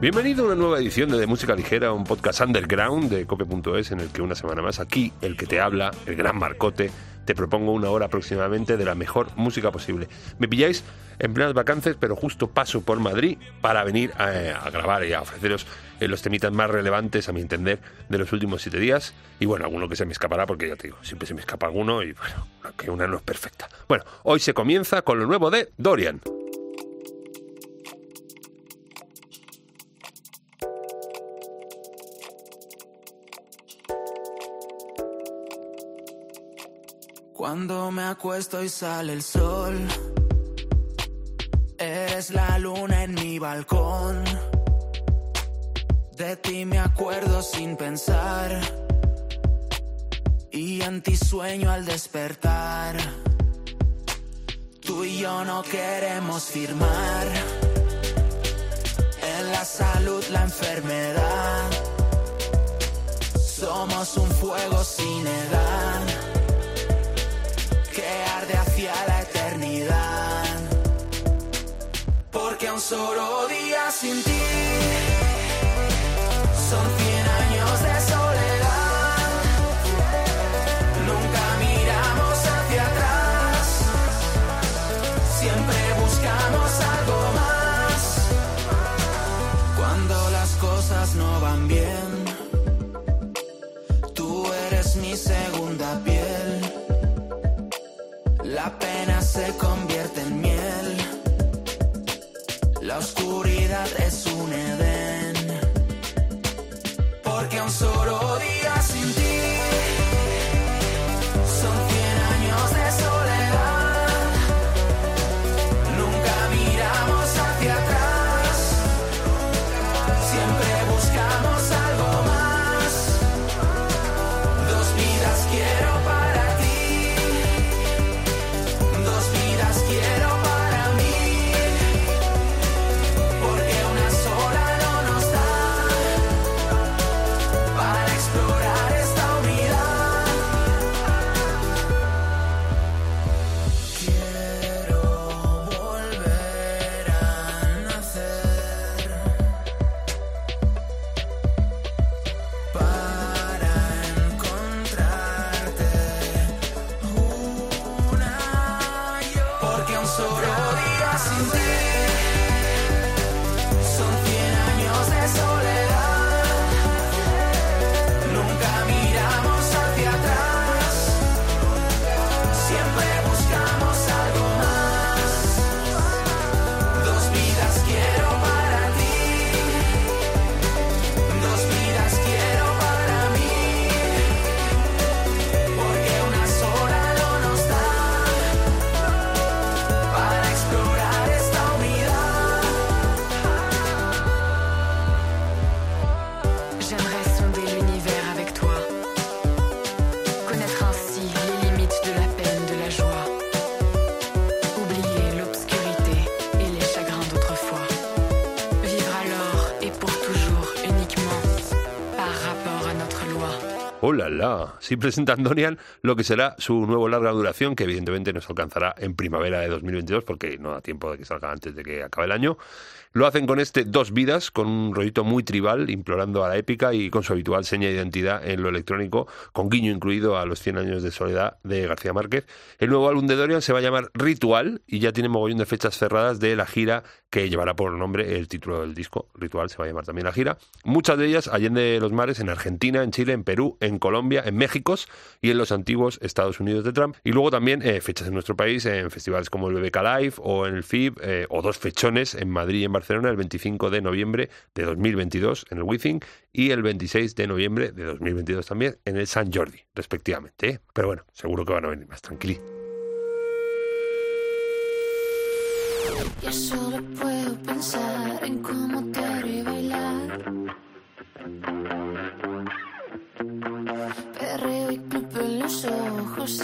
Bienvenido a una nueva edición de, de Música Ligera, un podcast underground de cope.es en el que una semana más aquí el que te habla, el gran Marcote, te propongo una hora aproximadamente de la mejor música posible. Me pilláis en plenas vacances, pero justo paso por Madrid para venir a, grabar y a ofreceros eh, los temitas más relevantes, a mi entender, de los últimos siete días. Y bueno, alguno que se me escapará, porque ya te digo, siempre se me escapa alguno y bueno, que una no es perfecta. Bueno, hoy se comienza con lo nuevo de Dorian. Cuando me acuesto y sale el sol, eres la luna en mi balcón. De ti me acuerdo sin pensar y en ti sueño al despertar. Tú y yo no queremos firmar en la salud, la enfermedad. Somos un fuego sin edad hacia la eternidad. Porque un solo día sin ti son cien años de ¡Hola, la! Sí presentan Dorian lo que será su nuevo larga duración, que evidentemente nos alcanzará en primavera de 2022, porque no da tiempo de que salga antes de que acabe el año. Lo hacen con este Dos Vidas, con un rollito muy tribal, implorando a la épica y con su habitual seña de identidad en lo electrónico, con guiño incluido a los 100 años de soledad de García Márquez. El nuevo álbum de Dorian se va a llamar Ritual y ya tiene mogollón de fechas cerradas de la gira que llevará por nombre el título del disco. Ritual se va a llamar también la gira. Muchas de ellas allende los mares, en Argentina, en Chile, en Perú, en Colombia, en México y en los antiguos Estados Unidos de Trump. Y luego también eh, fechas en nuestro país, en festivales como el BBK Live o en el FIB, eh, o dos fechones en Madrid y en Barcelona, el 25 de noviembre de 2022 en el Withing y el 26 de noviembre de 2022 también en el San Jordi, respectivamente. ¿eh? Pero bueno, seguro que van a venir más tranquilitos. Yo solo puedo pensar en cómo te haré bailar. Perreo y club en los ojos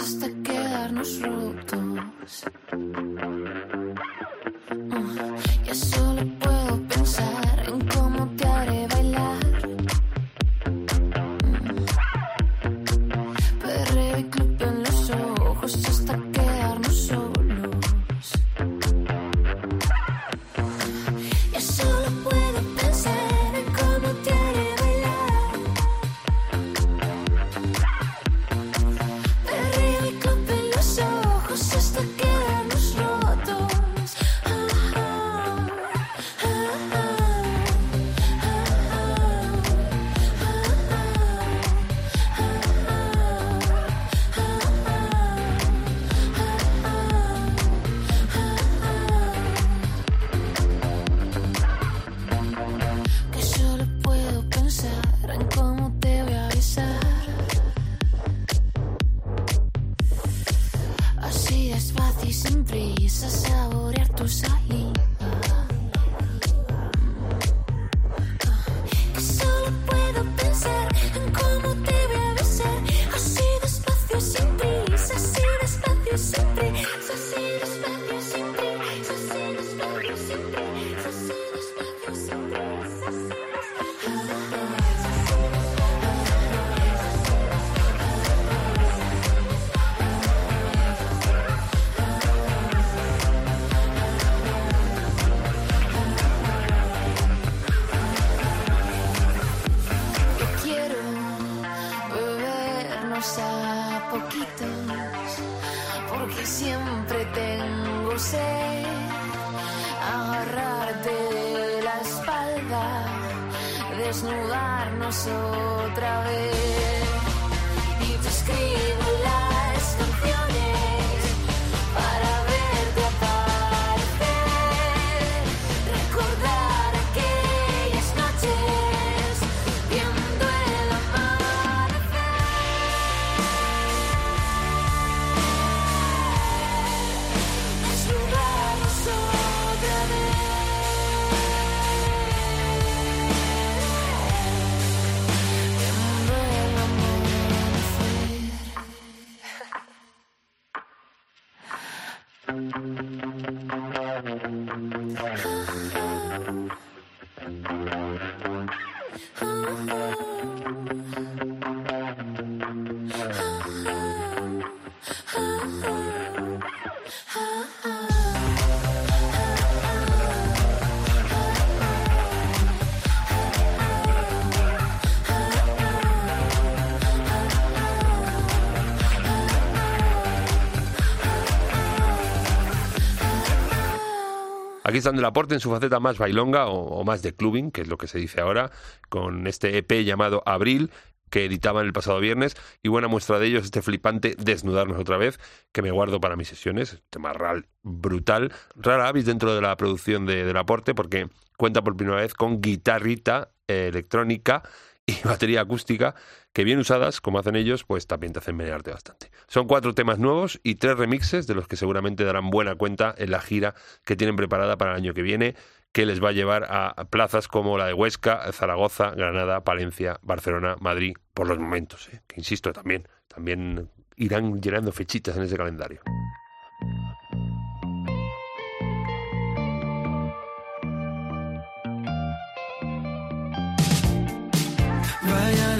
Aquí están de Laporte en su faceta más bailonga o, más de clubbing, que es lo que se dice ahora, con este EP llamado Abril, que editaban el pasado viernes, y buena muestra de ellos este flipante Desnudarnos otra vez, que me guardo para mis sesiones, tema real brutal, rara avis dentro de la producción de, de Laporte, porque cuenta por primera vez con guitarrita electrónica y batería acústica, que bien usadas, como hacen ellos, pues también te hacen menearte bastante. Son cuatro temas nuevos y tres remixes, de los que seguramente darán buena cuenta en la gira que tienen preparada para el año que viene, que les va a llevar a plazas como la de Huesca, Zaragoza, Granada, Palencia, Barcelona, Madrid, por los momentos, ¿eh? que insisto también, también irán llenando fechitas en ese calendario.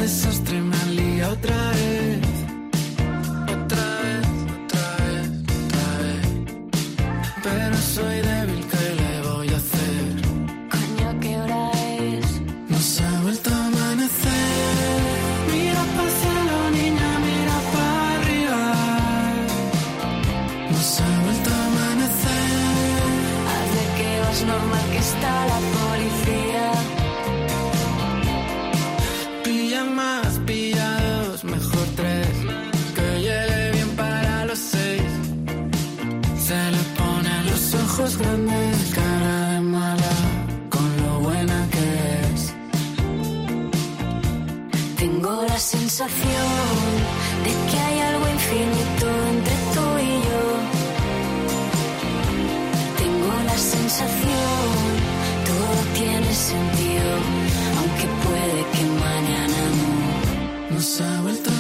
Desastre me han otra vez. Grandes, cara de mala, con lo buena que es. Tengo la sensación de que hay algo infinito entre tú y yo. Tengo la sensación, todo tiene sentido, aunque puede que mañana no. No se ha vuelto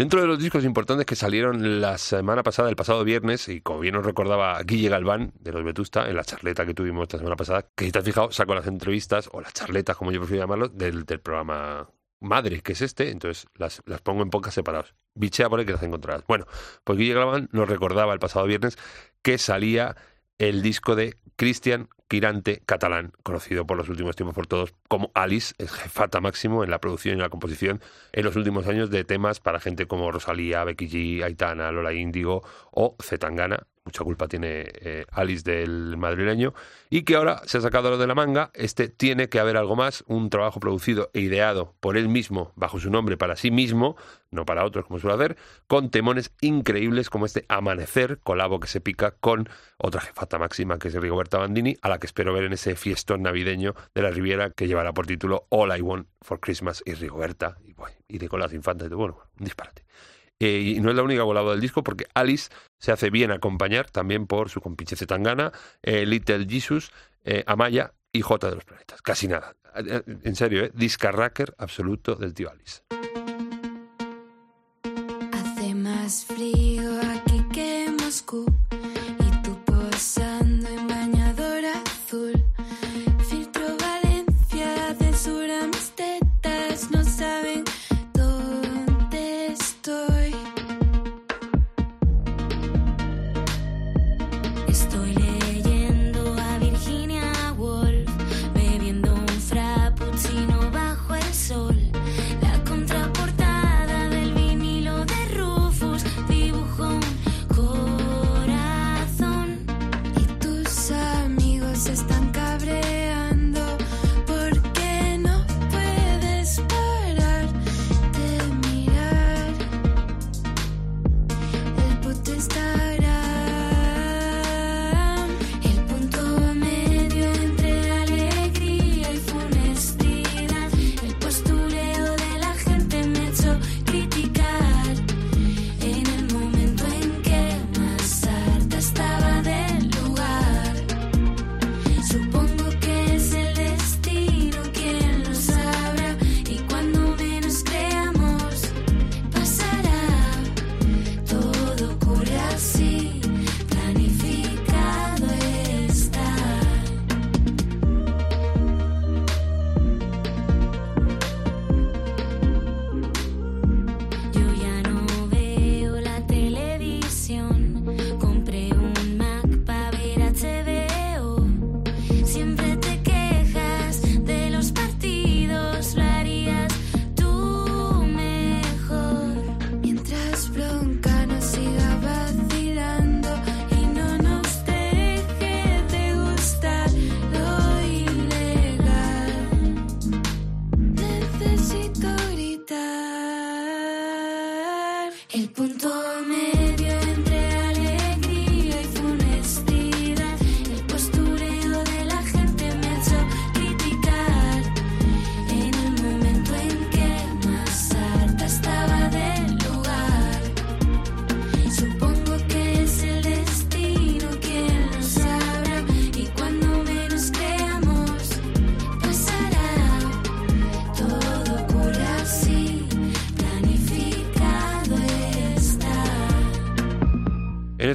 Dentro de los discos importantes que salieron la semana pasada, el pasado viernes, y como bien nos recordaba Guille Galván de los Vetusta, en la charleta que tuvimos esta semana pasada, que si te has fijado, saco las entrevistas, o las charletas, como yo prefiero llamarlo, del, programa madre, que es este, entonces las, las pongo en pocas separados. Bichea por ahí que las encontrarás. Bueno, pues Guille Galván nos recordaba el pasado viernes que salía el disco de Cristian Quirante Catalán, conocido por los últimos tiempos por todos como Alice, es jefata máximo en la producción y la composición en los últimos años de temas para gente como Rosalía, Becky G, Aitana, Lola Índigo o Zetangana. Mucha culpa tiene eh, Alice del madrileño. Y que ahora se ha sacado lo de la manga. Este tiene que haber algo más. Un trabajo producido e ideado por él mismo, bajo su nombre, para sí mismo, no para otros como suele hacer, con temones increíbles como este Amanecer, colabo que se pica con otra jefata máxima que es Rigoberta Bandini, a la que espero ver en ese fiestón navideño de la Riviera que llevará por título All I Want for Christmas y Rigoberta. Y, bueno, y infantes. Bueno, un disparate. Eh, y no es la única volada del disco porque Alice se hace bien acompañar también por su compinche Zetangana, eh, Little Jesus, eh, Amaya y J de los Planetas. Casi nada. Eh, En serio, ¿eh? Discarracker absoluto del tío Alice. Hace más frío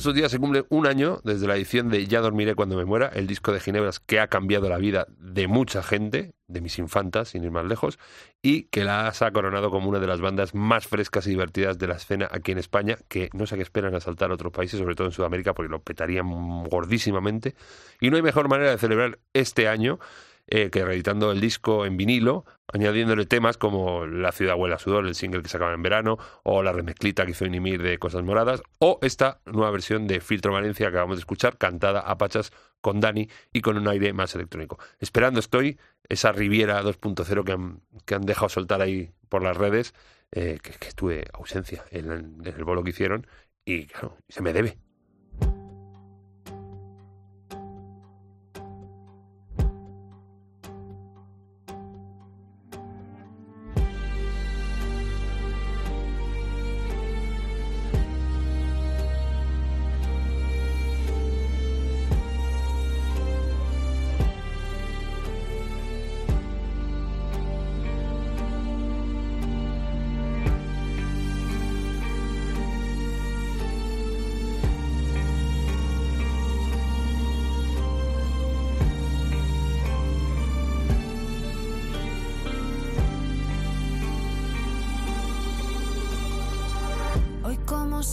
estos días se cumple un año desde la edición de Ya dormiré cuando me muera, el disco de Ginebras que ha cambiado la vida de mucha gente, de mis infantas, sin ir más lejos, y que la ha coronado como una de las bandas más frescas y divertidas de la escena aquí en España, que no sé qué esperan asaltar a otros países, sobre todo en Sudamérica, porque lo petarían gordísimamente. Y no hay mejor manera de celebrar este año eh, que reeditando el disco en vinilo, añadiéndole temas como La ciudad huele a sudor, el single que sacaba en verano, o la remezclita que hizo Inimir de Cosas Moradas, o esta nueva versión de Filtro Valencia que acabamos de escuchar, cantada a pachas con Dani y con un aire más electrónico. Esperando estoy esa Riviera 2.0 que han, que han dejado soltar ahí por las redes, eh, que, que tuve ausencia en, en el bolo que hicieron, y claro, se me debe.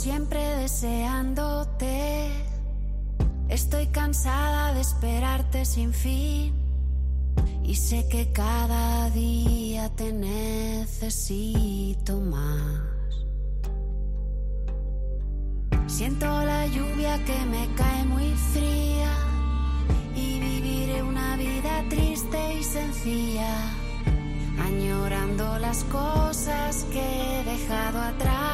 Siempre deseándote. Estoy cansada de esperarte sin fin. Y sé que cada día te necesito más. Siento la lluvia que me cae muy fría y viviré una vida triste y sencilla, añorando las cosas que he dejado atrás.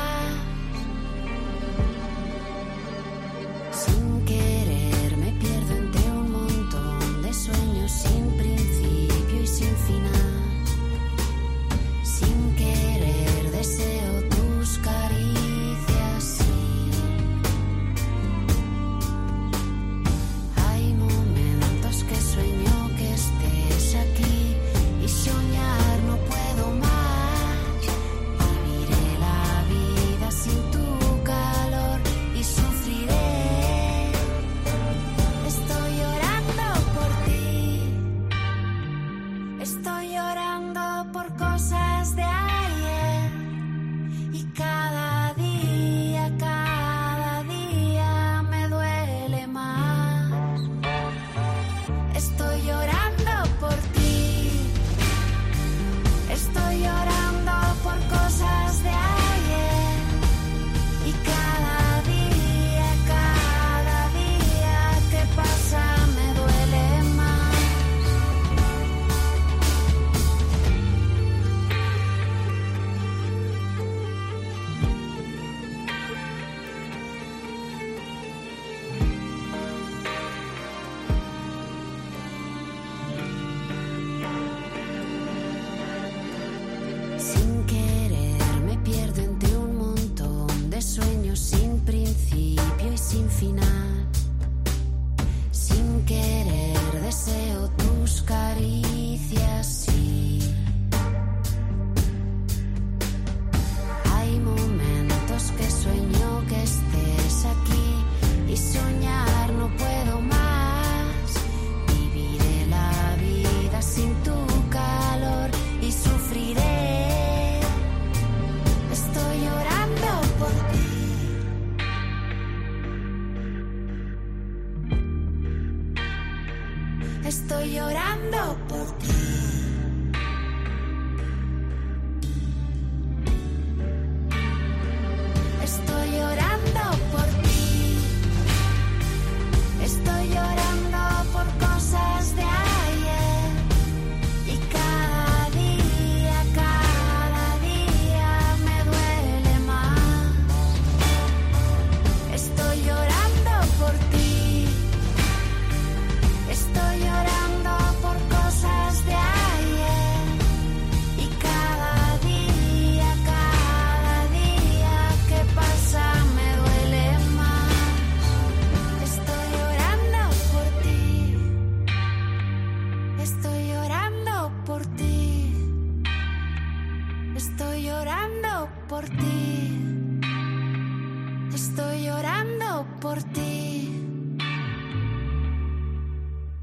Estoy llorando por ti.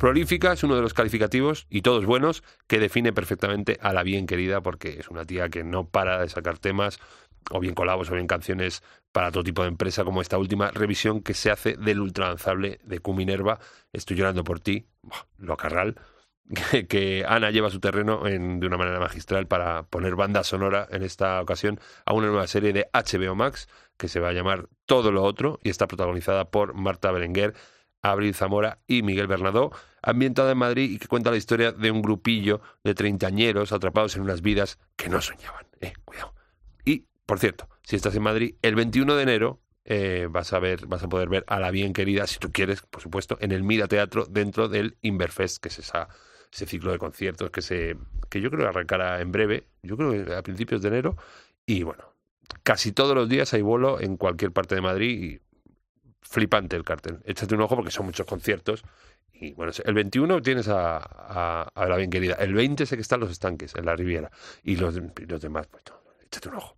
Prolífica es uno de los calificativos, y todos buenos, que define perfectamente a la bien querida, porque es una tía que no para de sacar temas, o bien colabos, o bien canciones para todo tipo de empresa, como esta última revisión que se hace del ultralanzable de Q Minerva, Estoy llorando por ti, lo carral, que, que Ana lleva su terreno en- de una manera magistral para poner banda sonora en esta ocasión a una nueva serie de HBO Max que se va a llamar Todo lo Otro y está protagonizada por Marta Berenguer, Abril Zamora y Miguel Bernadó, ambientada en Madrid y que cuenta la historia de un grupillo de treintañeros atrapados en unas vidas que no soñaban. Eh, cuidado. Y, por cierto, si estás en Madrid, el 21 de enero eh, vas a ver, vas a poder ver a la bien querida, si tú quieres, por supuesto, en el Mira Teatro dentro del Inverfest, que es ese ciclo de conciertos que se, que yo creo que arrancará en breve, yo creo que a principios de enero, y bueno, casi todos los días hay vuelo en cualquier parte de Madrid y flipante el cartel. Échate un ojo porque son muchos conciertos. Y bueno, el 21 tienes a, la bien querida. El 20 sé que están los estanques en la Riviera. Y los, los demás, pues no, échate un ojo.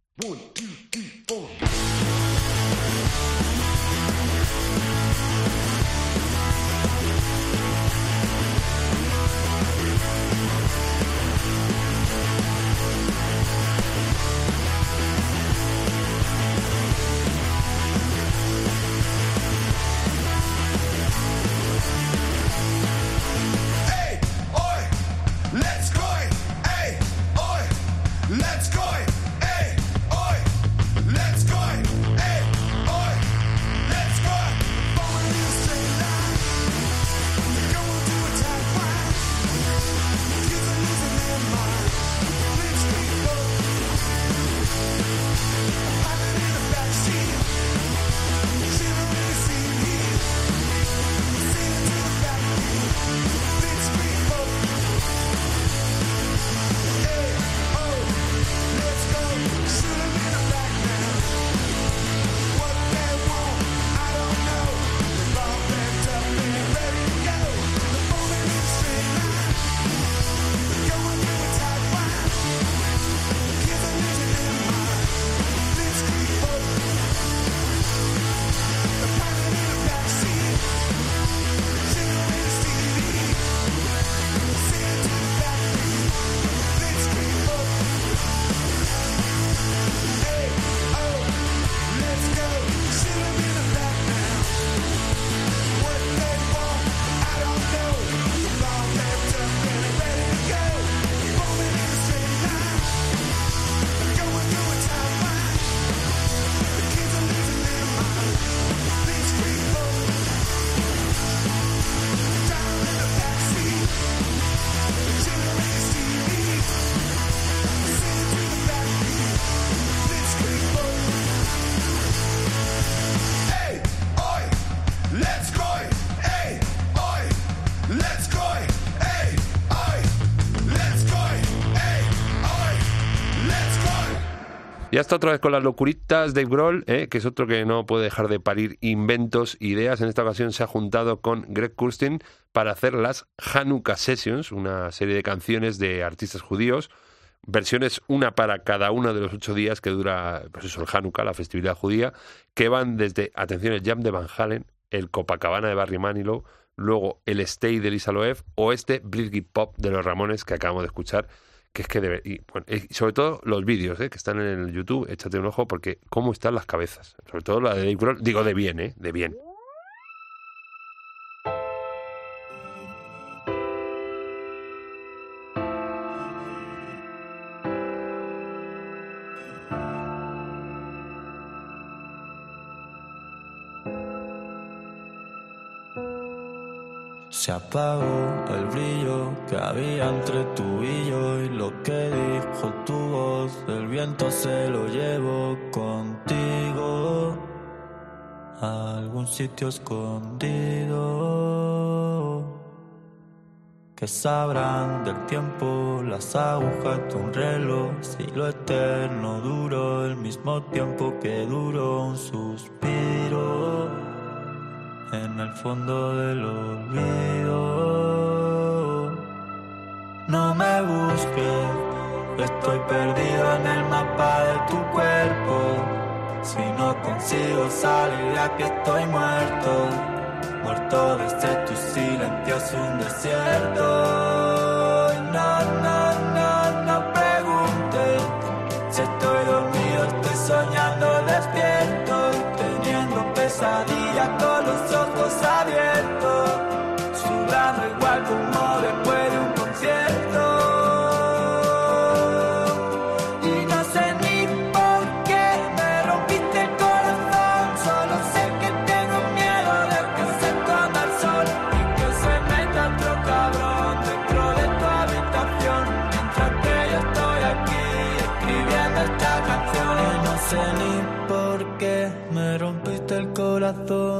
Ya está otra vez con las locuritas Dave Grohl, ¿eh? que es otro que no puede dejar de parir inventos, ideas. En esta ocasión se ha juntado con Greg Kurstin para hacer las Hanukkah Sessions, una serie de canciones de artistas judíos, versiones una para cada uno de los ocho días que dura pues eso, el Hanukkah, la festividad judía, que van desde, atención, el Jam de Van Halen, el Copacabana de Barry Manilow, luego el Stay de Lisa Loeb o este Britgit Pop de los Ramones que acabamos de escuchar que es que debe, y, bueno, y sobre todo los vídeos ¿eh? que están en el YouTube, échate un ojo porque cómo están las cabezas, sobre todo la de Dave digo de bien, ¿eh? de bien. Se apagó el brillo que había entre tú y yo y lo que dijo tu voz, el viento se lo llevó contigo a algún sitio escondido. Que sabrán del tiempo las agujas de un reloj, si lo eterno duró el mismo tiempo que duró un suspiro en el fondo del olvido. No me busques, estoy perdido en el mapa de tu cuerpo. Si no consigo salir aquí estoy muerto, muerto desde tu silencio un desierto.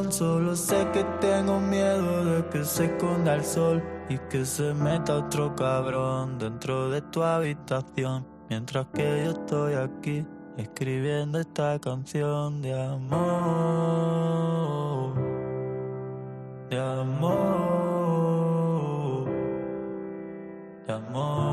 Solo sé que tengo miedo de que se esconda el sol y que se meta otro cabrón dentro de tu habitación, mientras que yo estoy aquí escribiendo esta canción de amor, de amor, de amor.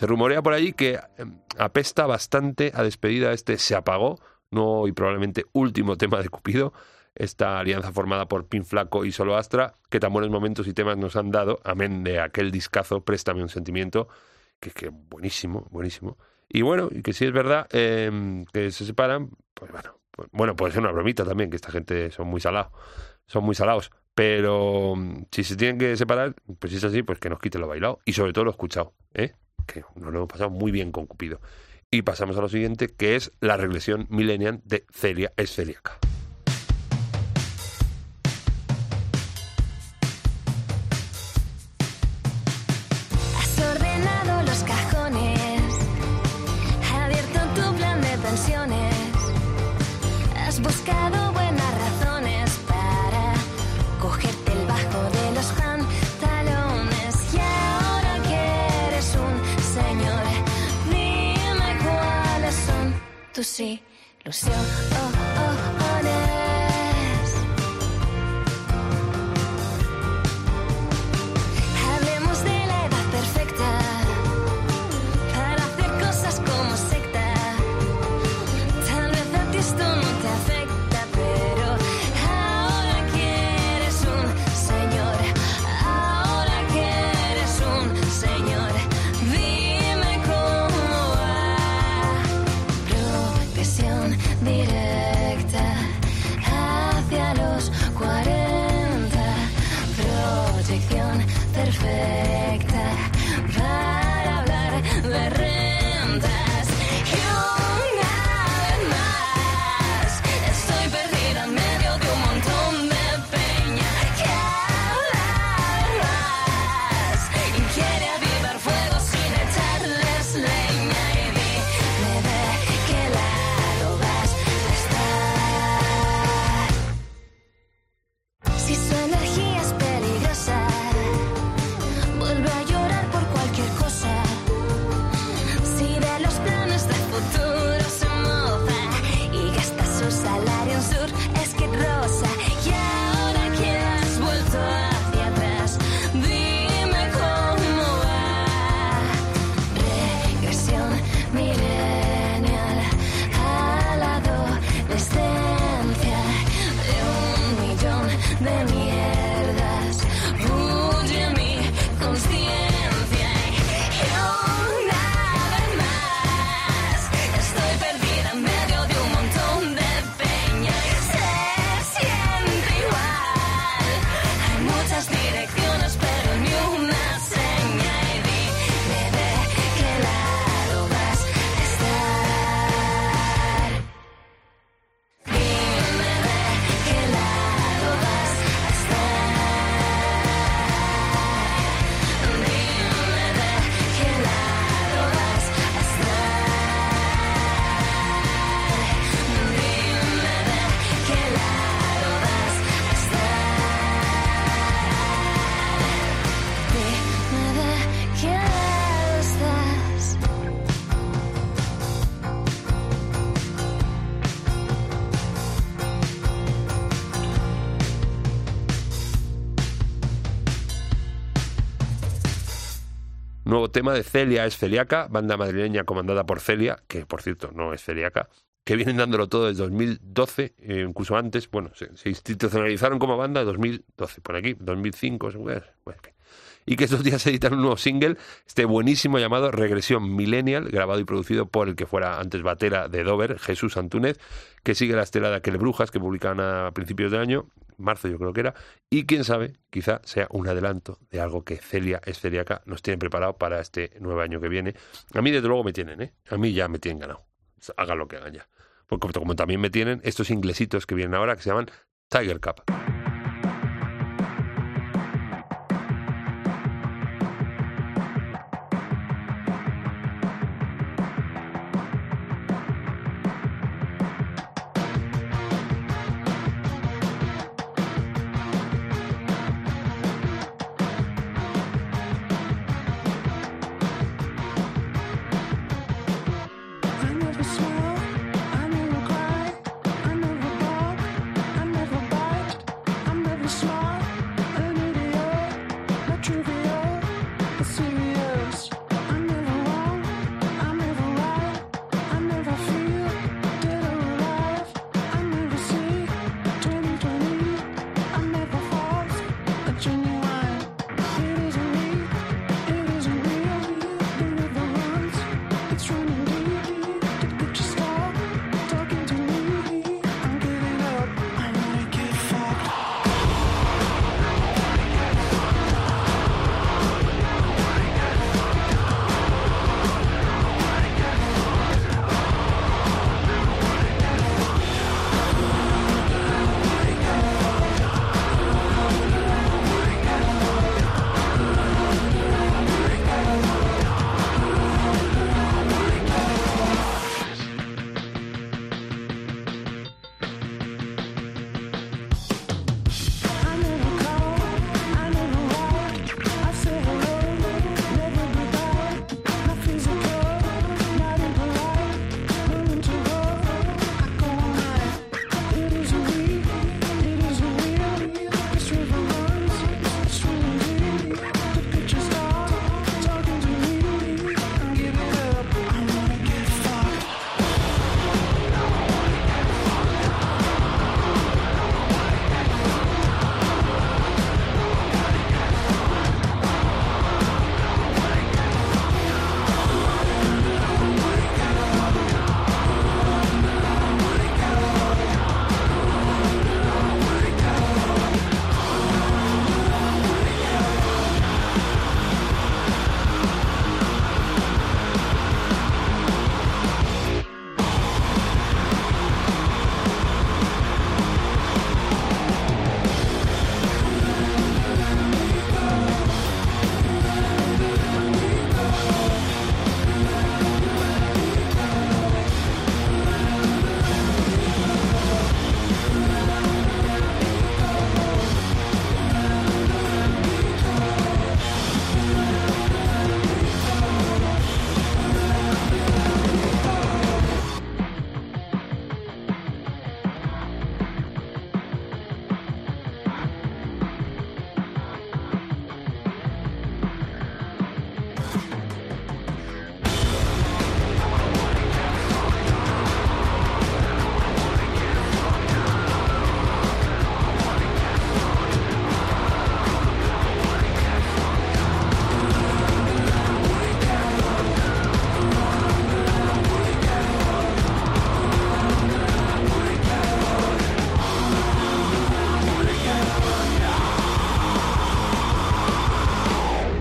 Se rumorea por allí que eh, apesta bastante a despedida este Se apagó, nuevo y probablemente último tema de Cupido, esta alianza formada por Pin Flaco y Solo Astra, que tan buenos momentos y temas nos han dado, amén de aquel discazo, Préstame un sentimiento, que, que buenísimo, buenísimo. Y bueno, y que si es verdad eh, que se separan, pues bueno, Pues, bueno, puede ser una bromita también, que esta gente son muy salados, son muy salados. Pero mm, si se tienen que separar, pues si es así, pues que nos quite lo bailado y sobre todo lo escuchado, ¿eh? Que nos lo hemos pasado muy bien con Cupido. Y pasamos a lo siguiente, que es la regresión millennial de Celia es celíaca. Tus ilusiones. Hablemos tema de Celia es celíaca, banda madrileña comandada por Celia, que por cierto no es celíaca, que vienen dándolo todo desde 2012, eh, incluso antes, bueno, se, se institucionalizaron como banda en 2012, por aquí, 2005, bueno, y que estos días editan un nuevo single, este buenísimo llamado Regresión Millennial, grabado y producido por el que fuera antes batera de Dover, Jesús Antúnez, que sigue la estela de aquel Brujas que publicaban a principios de año, marzo yo creo que era, y quién sabe, quizá sea un adelanto de algo que Celia es celíaca nos tiene preparado para este nuevo año que viene. A mí desde luego me tienen, ¿eh? A mí ya me tienen ganado. Hagan lo que hagan ya. Porque como también me tienen estos inglesitos que vienen ahora que se llaman Tiger Cup.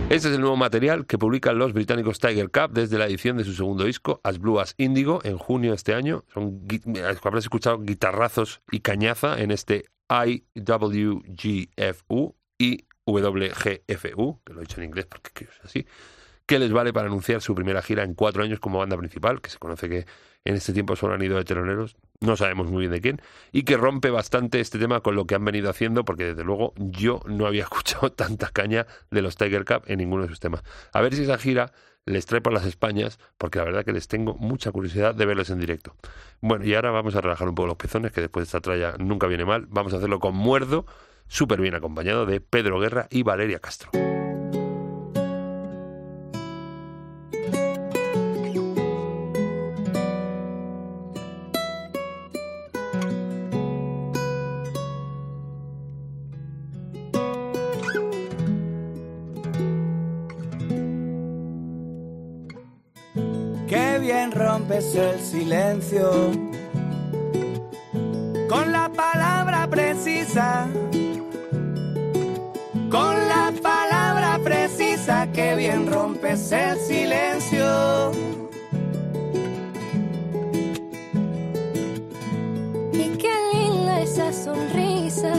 Este es el nuevo material que publican los británicos Tiger Cup desde la edición de su segundo disco, As Blue as Indigo, en junio de este año. Son, gui- habrás escuchado guitarrazos y cañaza en este IWGFU y WGFU, que lo he dicho en inglés porque ser así, que les vale para anunciar su primera gira en cuatro años como banda principal, que se conoce que en este tiempo solo han ido de teloneros, no sabemos muy bien de quién, y que rompe bastante este tema con lo que han venido haciendo, porque desde luego yo no había escuchado tanta caña de los Tiger Cup en ninguno de sus temas. A ver si esa gira les trae por las Españas, porque la verdad que les tengo mucha curiosidad de verlos en directo. Bueno, y ahora vamos a relajar un poco los pezones, que después de esta tralla nunca viene mal. Vamos a hacerlo con Muerdo, súper bien acompañado de Pedro Guerra y Valeria Castro. Bien rompes el silencio con la palabra precisa. Con la palabra precisa, qué bien rompes el silencio. Y qué linda esa sonrisa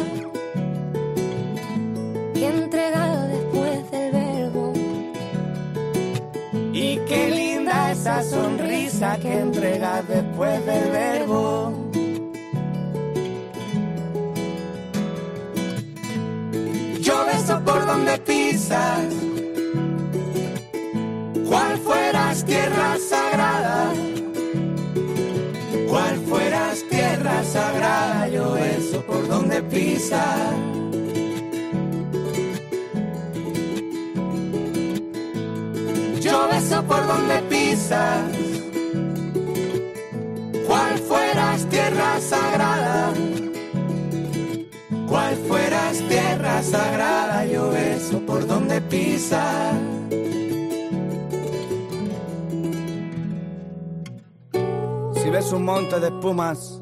esa sonrisa que entregas después del verbo. Yo beso por donde pisas, cual fueras tierra sagrada, cual fueras tierra sagrada, yo beso por donde pisas. Beso por donde pisas, cual fueras tierra sagrada, cual fueras tierra sagrada, yo beso por donde pisas. Si ves un monte de espumas,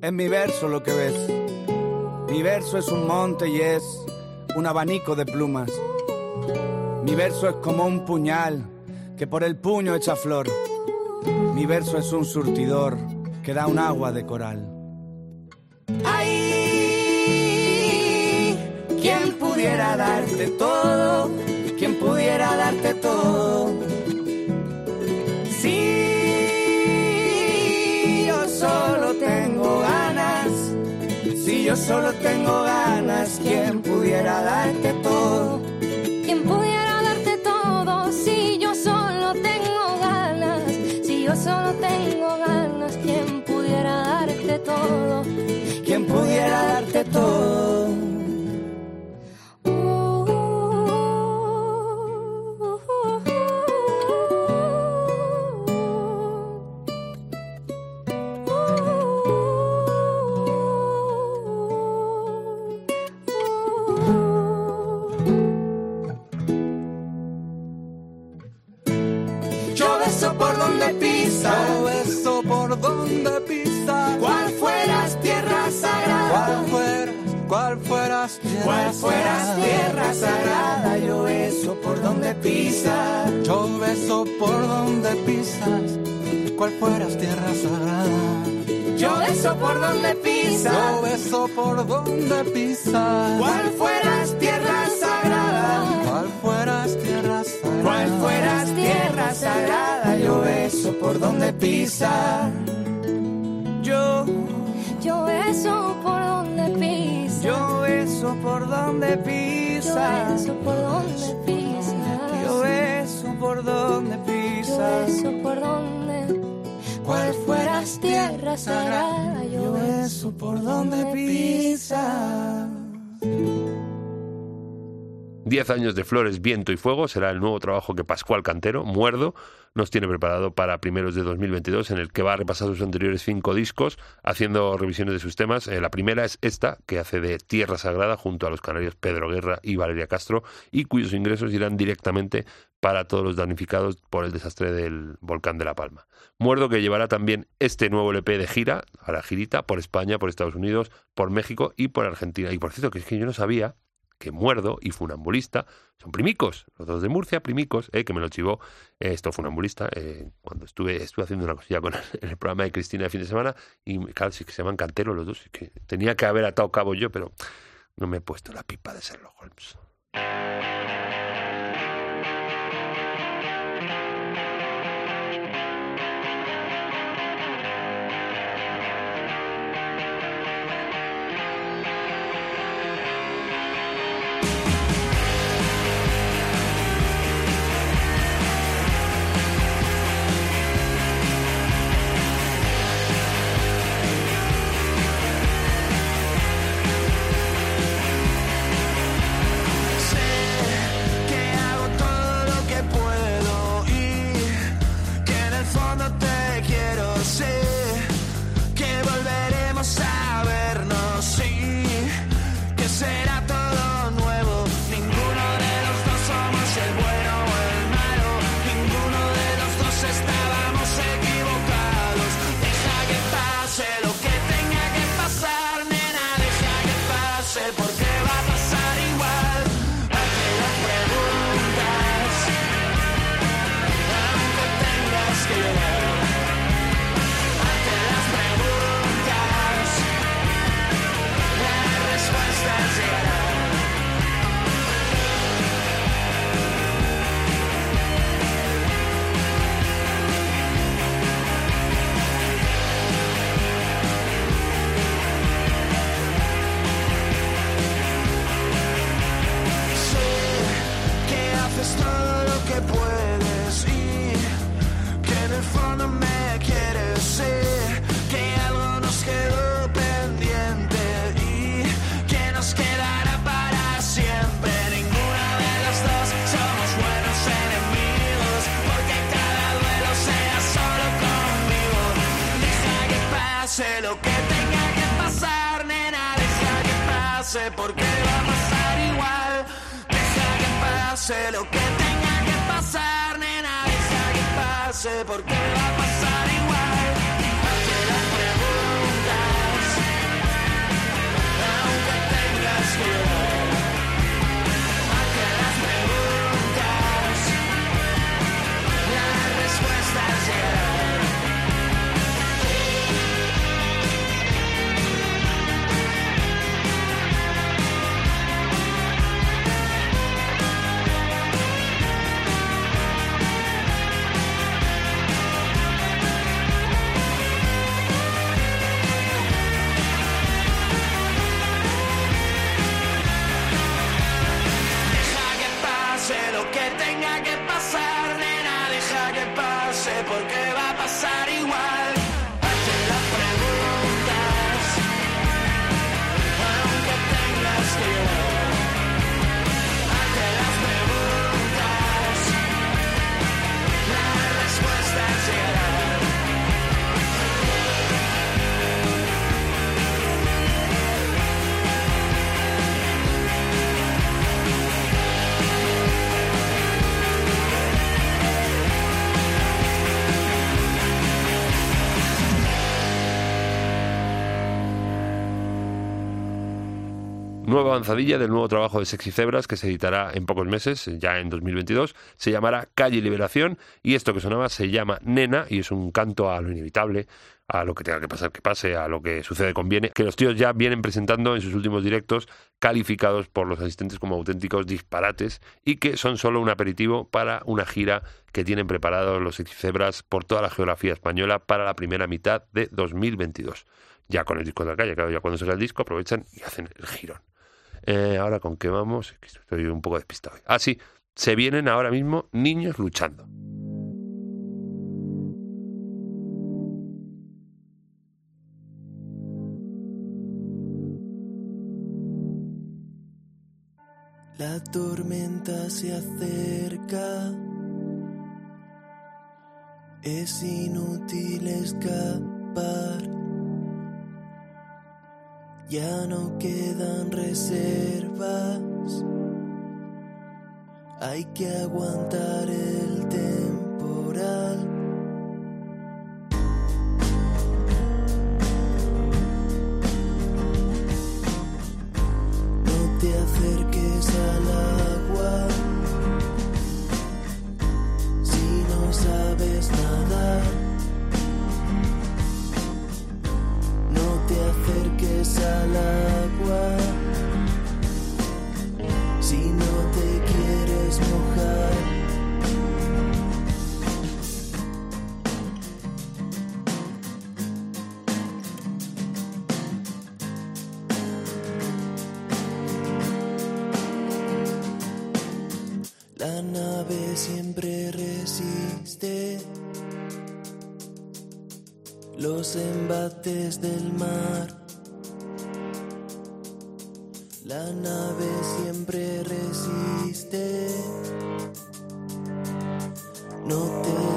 es mi verso lo que ves. Mi verso es un monte y es un abanico de plumas. Mi verso es como un puñal que por el puño echa flor. Mi verso es un surtidor que da un agua de coral. ¡Ay! ¿Quién pudiera darte todo? ¿Quién pudiera darte todo? Si yo solo tengo ganas, si yo solo tengo ganas, ¿quién pudiera darte todo? Todo? ¿Quién pudiera darte todo? Yo beso por donde pisas. Cual fueras tierra sagrada. Yo beso por donde pisas. Yo beso por donde pisas. Cual fueras tierra sagrada. Cual fueras tierra sagrada. Cual fueras tierra sagrada. Yo beso por donde pisas. Yo, Yo beso por donde pisas. yo beso por donde Yo pisas. beso por donde pisas. Yo por donde Yo pisas. beso por donde cual fueras tierra sagrada. Yo beso por donde pisas. Diez años de Flores, Viento y Fuego será el nuevo trabajo que Pascual Cantero, Muerdo, nos tiene preparado para primeros de 2022, en el que va a repasar sus anteriores cinco discos, haciendo revisiones de sus temas. Eh, la primera es esta, que hace de Tierra Sagrada, junto a los canarios Pedro Guerra y Valeria Castro, y cuyos ingresos irán directamente para todos los damnificados por el desastre del volcán de La Palma. Muerdo que llevará también este nuevo LP de gira, a la girita, por España, por Estados Unidos, por México y por Argentina. Y por cierto, que es que yo no sabía que Muerdo y Funambulista son primicos, los dos de Murcia, primicos, eh, que me lo chivó eh, esto Funambulista, eh, cuando estuve estuve haciendo una cosilla con el programa de Cristina de fin de semana, y claro, sí que se llaman canteros los dos, que tenía que haber atado cabo yo, pero no me he puesto la pipa de Sherlock Holmes. Avanzadilla del nuevo trabajo de Sexy Cebras que se editará en pocos meses, ya en 2022. Se llamará Calle Liberación y esto que sonaba se llama Nena y es un canto a lo inevitable, a lo que tenga que pasar que pase, a lo que sucede conviene, que los tíos ya vienen presentando en sus últimos directos calificados por los asistentes como auténticos disparates y que son solo un aperitivo para una gira que tienen preparados los Cebras por toda la geografía española para la primera mitad de 2022. Ya con el disco de la calle, claro, ya cuando salga el disco aprovechan y hacen el girón. Eh, ahora con qué vamos, estoy un poco despistado. Ah, sí, se vienen ahora mismo niños luchando. La tormenta se acerca. Es inútil escapar. Ya no quedan reservas. Hay que aguantar el temporal. No te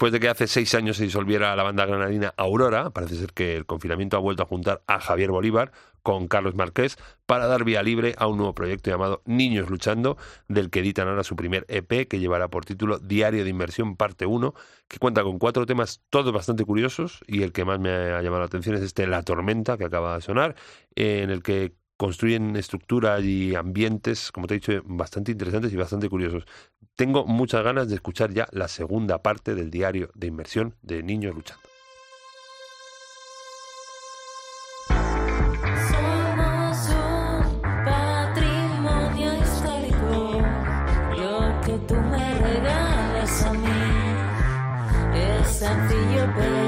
Después de que hace seis años se disolviera la banda granadina Aurora, parece ser que el confinamiento ha vuelto a juntar a Javier Bolívar con Carlos Marqués para dar vía libre a un nuevo proyecto llamado Niños Luchando, del que editan ahora su primer EP, que llevará por título Diario de Inversión Parte 1, que cuenta con cuatro temas todos bastante curiosos, y el que más me ha llamado la atención es este La Tormenta, que acaba de sonar, eh, en el que construyen estructuras y ambientes, como te he dicho, bastante interesantes y bastante curiosos. Tengo muchas ganas de escuchar ya la segunda parte del diario de inversión de Niños Luchando. Somos un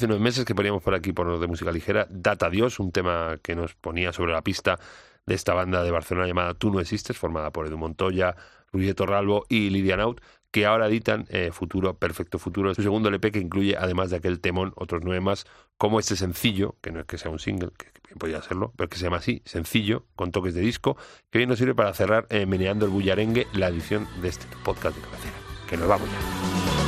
Hace unos meses que poníamos por aquí, por los de música ligera, Data Dios, un tema que nos ponía sobre la pista de esta banda de Barcelona llamada Tú no existes, formada por Edu Montoya, Luis Torralbo y Lidia Naut, que ahora editan eh, Futuro, Perfecto Futuro, su segundo LP que incluye, además de aquel temón, otros nueve más, como este sencillo, que no es que sea un single, que, que podría serlo, pero que se llama así, sencillo, con toques de disco, que bien nos sirve para cerrar eh, Meneando el Bullarengue, la edición de este podcast de cabecera. Que nos vamos ya.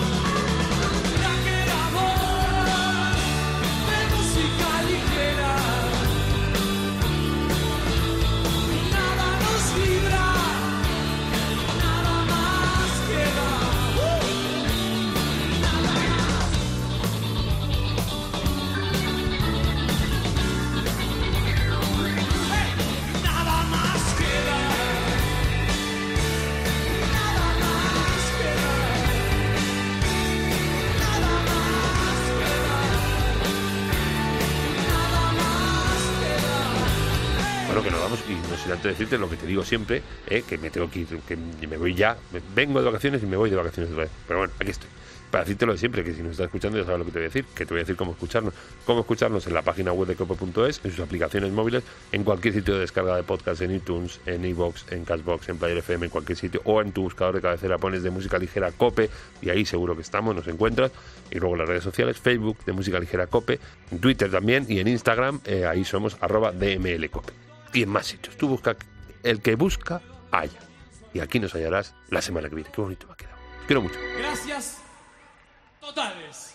Antes de decirte lo que te digo siempre, eh, que me tengo que ir, que me voy ya, vengo de vacaciones y me voy de vacaciones otra vez. Pero bueno, aquí estoy. Para decirte lo de siempre, que si nos estás escuchando ya sabes lo que te voy a decir, que te voy a decir cómo escucharnos. Cómo escucharnos en la página web de cope.es, en sus aplicaciones móviles, en cualquier sitio de descarga de podcast, en iTunes, en iVoox, en Cashbox, en Player FM, en cualquier sitio, o en tu buscador de cabecera pones de música ligera Cope, y ahí seguro que estamos, nos encuentras. Y luego las redes sociales, Facebook de música ligera Cope, en Twitter también, y en Instagram, eh, ahí somos arroba DMLCope. Y en más sitios. Tú busca, el que busca, haya. Y aquí nos hallarás la semana que viene. Qué bonito me ha quedado. Quiero mucho. Gracias totales.